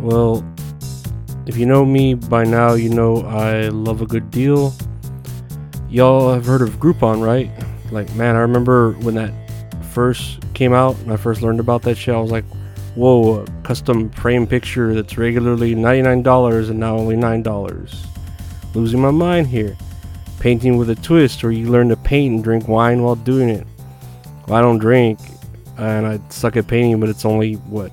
Well, if you know me by now, you know I love a good deal. Y'all have heard of Groupon, right? Like, man, I remember when that first came out and I first learned about that shit, I was like, whoa, custom frame picture that's regularly $99 and now only $9. Losing my mind here. Painting with a twist, where you learn to paint and drink wine while doing it. Well, I don't drink, and I suck at painting, but it's only, what,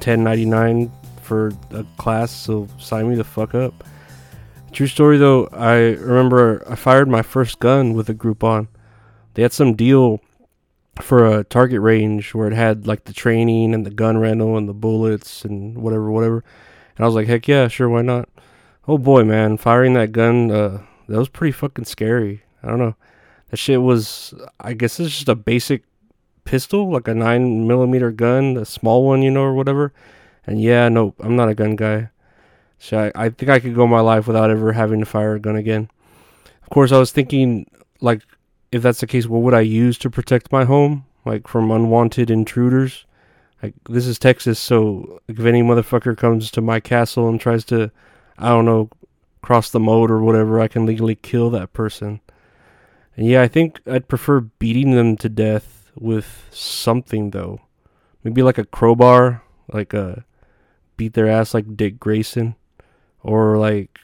$10.99 for a class, so sign me the fuck up. True story though, I remember I fired my first gun with a Groupon. They had some deal for a target range where it had like the training and the gun rental and the bullets and whatever, whatever. And I was like, heck yeah, sure, why not? Oh boy, man, firing that gun, uh, that was pretty fucking scary. I don't know. That shit was, I guess it's just a basic pistol, like a nine millimeter gun, a small one, you know, or whatever. And yeah, no, I'm not a gun guy. So I, I think I could go my life without ever having to fire a gun again. Of course, I was thinking, like, if that's the case, what would I use to protect my home, like from unwanted intruders? Like, this is Texas, so like, if any motherfucker comes to my castle and tries to, I don't know, cross the moat or whatever, I can legally kill that person. And yeah, I think I'd prefer beating them to death with something though. Maybe like a crowbar, like a beat their ass like Dick Grayson, or like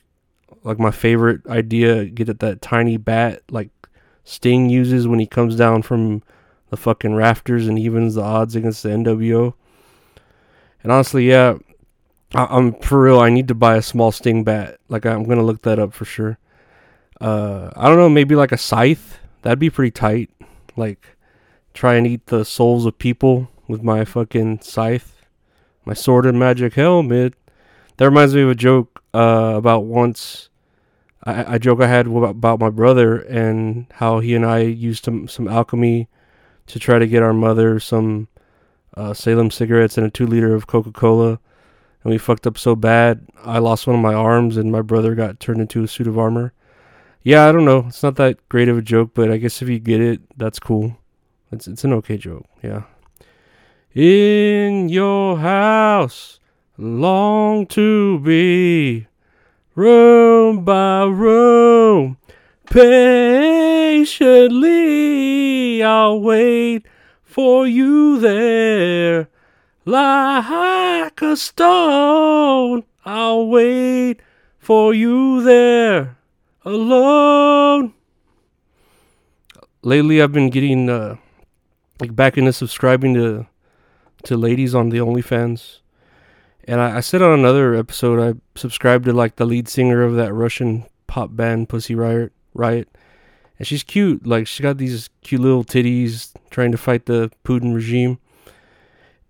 like my favorite idea, get at that tiny bat like Sting uses when he comes down from the fucking rafters and evens the odds against the NWO. And honestly, yeah, I, am for real. I need to buy a small Sting bat. Like I'm gonna look that up for sure. Uh, I don't know, maybe like a scythe. That'd be pretty tight. Like try and eat the souls of people with my fucking scythe my sword and magic helmet. That reminds me of a joke uh, about once. I, joke I had about my brother and how he and I used some, some alchemy to try to get our mother some uh, Salem cigarettes and a two liter of Coca Cola. And we fucked up so bad, I lost one of my arms and my brother got turned into a suit of armor. Yeah, I don't know. It's not that great of a joke, but I guess if you get it, that's cool. It's, it's an okay joke. Yeah in your house long to be. Room by room patiently I'll wait for you there. Like a stone I'll wait for you there alone. Lately I've been getting uh like back into subscribing to to ladies on the OnlyFans. And I, I said on another episode, I subscribed to like the lead singer of that Russian pop band Pussy Riot. Riot, and she's cute. Like she got these cute little titties, trying to fight the Putin regime.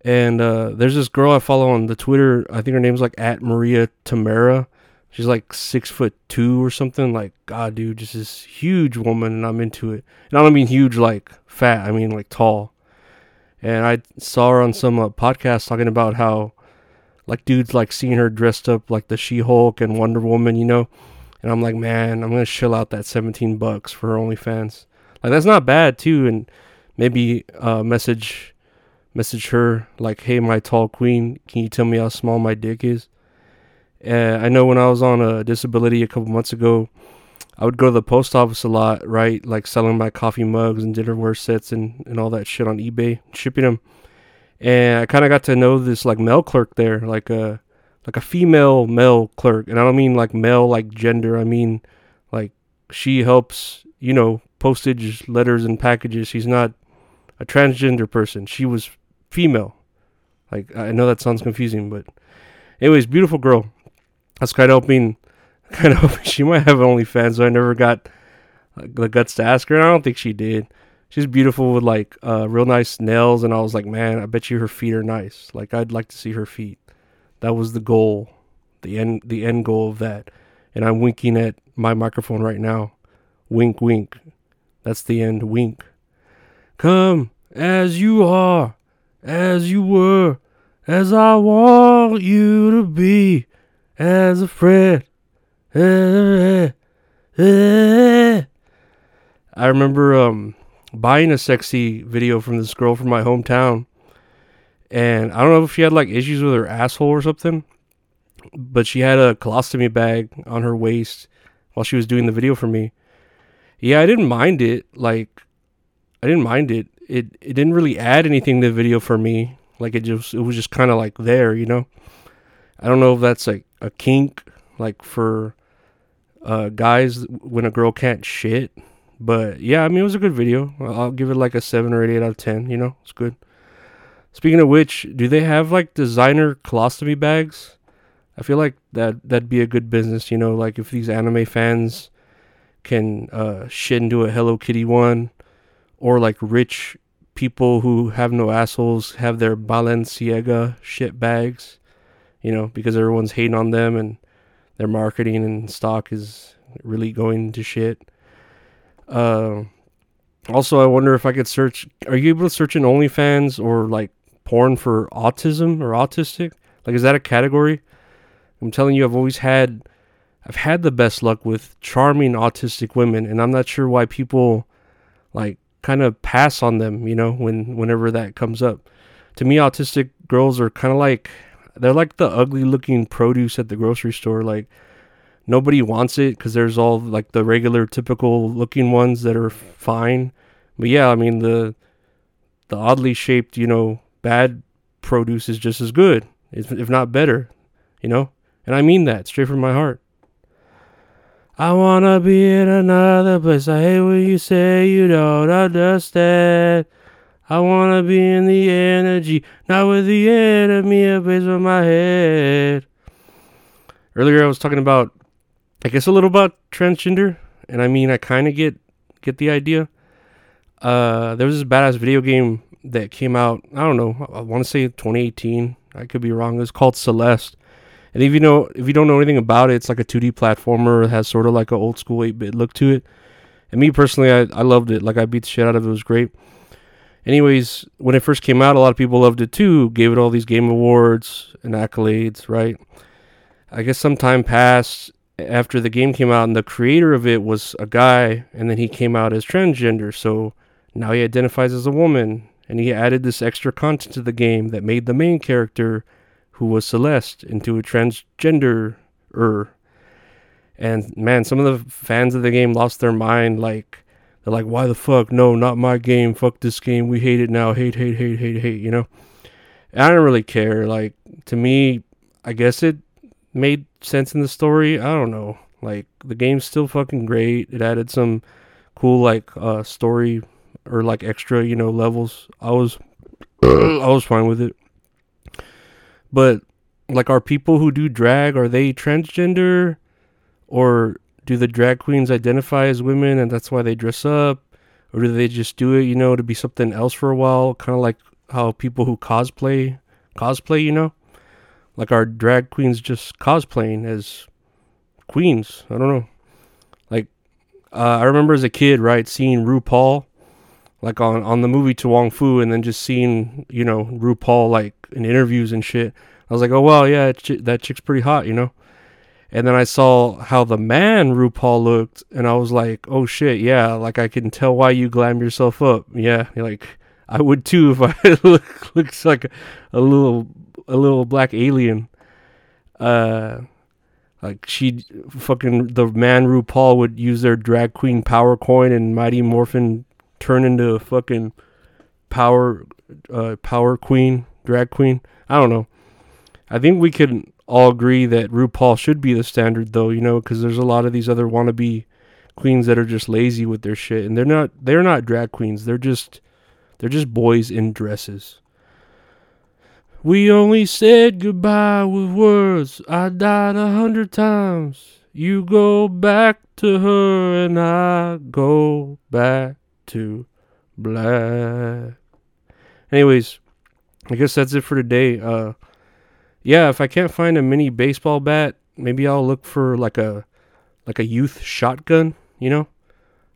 And uh, there's this girl I follow on the Twitter. I think her name's like at Maria Temara. She's like six foot two or something. Like God, dude, just this huge woman, and I'm into it. And I don't mean huge like fat. I mean like tall and I saw her on some uh, podcast talking about how like dudes like seeing her dressed up like the She-Hulk and Wonder Woman, you know. And I'm like, man, I'm gonna shell out that 17 bucks for her OnlyFans. Like that's not bad too, and maybe uh, message message her like, hey, my tall queen, can you tell me how small my dick is? And I know when I was on a disability a couple months ago, I would go to the post office a lot, right? Like selling my coffee mugs and dinnerware sets and, and all that shit on eBay, shipping them. And I kind of got to know this like male clerk there, like a like a female male clerk. And I don't mean like male like gender. I mean like she helps, you know, postage letters and packages. She's not a transgender person. She was female. Like I know that sounds confusing, but anyways, beautiful girl. Was kind of hoping kind of hoping she might have OnlyFans, so I never got the guts to ask her. And I don't think she did. She's beautiful with like uh, real nice nails, and I was like, man, I bet you her feet are nice. Like I'd like to see her feet. That was the goal, the end, the end goal of that. And I'm winking at my microphone right now. Wink, wink. That's the end. Wink. Come as you are, as you were, as I want you to be, as a friend I remember um, buying a sexy video from this girl from my hometown, and I don't know if she had like issues with her asshole or something, but she had a colostomy bag on her waist while she was doing the video for me. Yeah, I didn't mind it. Like, I didn't mind it. It it didn't really add anything to the video for me. Like it just it was just kind of like there, you know. I don't know if that's like a kink, like for uh, guys when a girl can't shit. But yeah, I mean it was a good video. I'll give it like a seven or eight out of ten. You know, it's good. Speaking of which, do they have like designer colostomy bags? I feel like that that'd be a good business. You know, like if these anime fans can uh, shit into a Hello Kitty one, or like rich people who have no assholes have their Balenciaga shit bags, you know, because everyone's hating on them and their marketing and stock is really going to shit. Uh, also, I wonder if I could search. Are you able to search in OnlyFans or like porn for autism or autistic? Like, is that a category? I'm telling you, I've always had, I've had the best luck with charming autistic women, and I'm not sure why people like kind of pass on them, you know, when whenever that comes up. To me, autistic girls are kind of like they're like the ugly looking produce at the grocery store. Like nobody wants it because there's all like the regular typical looking ones that are fine. But yeah, I mean the the oddly shaped, you know, bad produce is just as good, if, not better, you know. And I mean that straight from my heart. I wanna be in another place. I hate when you say you don't understand. I wanna be in the energy, not with the enemy a base of my head. Earlier, I was talking about, I guess, a little about transgender, and I mean, I kind of get get the idea. Uh, there was this badass video game that came out. I don't know. I want to say 2018. I could be wrong. It was called Celeste and if you know, if you don't know anything about it, it's like a 2D platformer. It has sort of like an old school 8-bit look to it. And me personally, I, I loved it. Like I beat the shit out of it. It was great. Anyways, when it first came out, a lot of people loved it too. Gave it all these game awards and accolades, right? I guess some time passed after the game came out, and the creator of it was a guy, and then he came out as transgender. So now he identifies as a woman, and he added this extra content to the game that made the main character who was Celeste into a transgender er. And man, some of the fans of the game lost their mind. Like, they're like, why the fuck? No, not my game. Fuck this game. We hate it now. Hate, hate, hate, hate, hate, you know? And I don't really care. Like, to me, I guess it made sense in the story. I don't know. Like, the game's still fucking great. It added some cool, like, uh, story or, like, extra, you know, levels. I was, I was fine with it. But like are people who do drag are they transgender or do the drag queens identify as women and that's why they dress up or do they just do it, you know, to be something else for a while, kind of like how people who cosplay cosplay, you know? Like our drag queens just cosplaying as queens. I don't know. Like uh, I remember as a kid, right, seeing RuPaul like on on the movie To Wong Foo, and then just seeing you know RuPaul like in interviews and shit. I was like, oh well, yeah, that chick's pretty hot, you know. And then I saw how the man RuPaul looked, and I was like, oh shit, yeah, like I can tell why you glam yourself up. Yeah, like I would too if I look looks like a, little a little black alien. Uh, like she fucking the man RuPaul would use their drag queen power coin and Mighty Morphin turn into a fucking power uh, power queen, drag queen. I don't know. I think we could all agree that RuPaul should be the standard, though. You know, because there's a lot of these other wannabe queens that are just lazy with their shit, and they're not they're not drag queens. They're just they're just boys in dresses. We only said goodbye with words. I died a hundred times. You go back to her and I go back to black. Anyways, I guess that's it for today. Uh, yeah, if I can't find a mini baseball bat, maybe I'll look for like a like a youth shotgun. You know,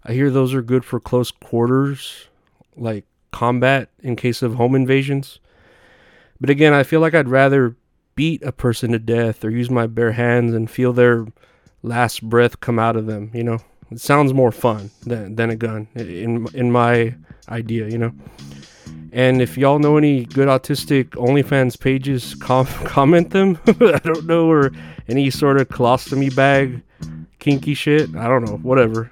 I hear those are good for close quarters, like combat in case of home invasions. But again, I feel like I'd rather beat a person to death or use my bare hands and feel their last breath come out of them. You know. It sounds more fun than, than a gun in in my idea, you know. And if y'all know any good autistic OnlyFans pages, com- comment them. I don't know, or any sort of colostomy bag, kinky shit. I don't know, whatever.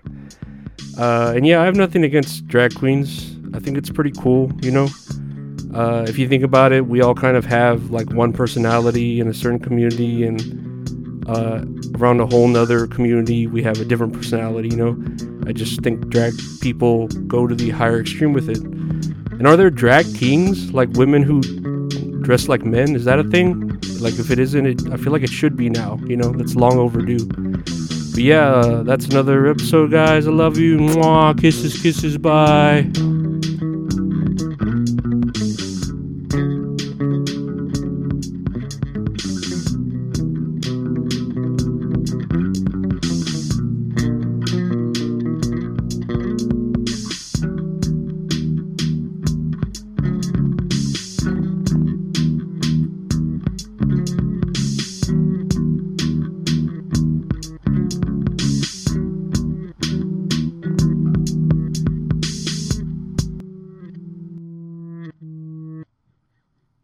Uh, and yeah, I have nothing against drag queens. I think it's pretty cool, you know. Uh, if you think about it, we all kind of have like one personality in a certain community, and uh, around a whole nother community, we have a different personality, you know. I just think drag people go to the higher extreme with it. And are there drag kings, like women who dress like men? Is that a thing? Like, if it isn't, it, I feel like it should be now, you know, that's long overdue. But yeah, uh, that's another episode, guys. I love you. Mwah. Kisses, kisses. Bye.